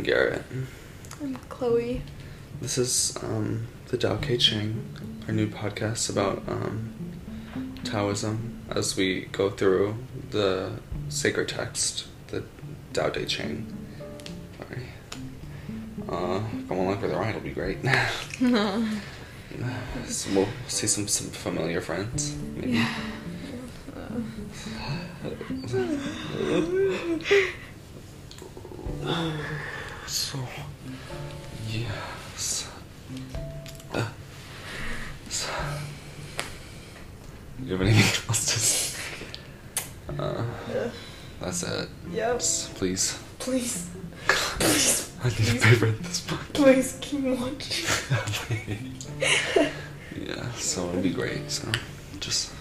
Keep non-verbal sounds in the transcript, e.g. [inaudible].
Garrett. I'm Chloe. This is um, the Tao Te Ching, our new podcast about um, Taoism as we go through the sacred text, the Tao Te Ching. Sorry. Uh, come along for the ride, it'll be great. [laughs] [laughs] so we'll see some, some familiar friends. Maybe. Yeah. [laughs] So, yes. Uh, so, you have anything [laughs] else to say? Uh, that's it. Just please. Please. Please. [laughs] I need a paper at this point. Please keep watching. [laughs] yeah, so it'll be great. So, just.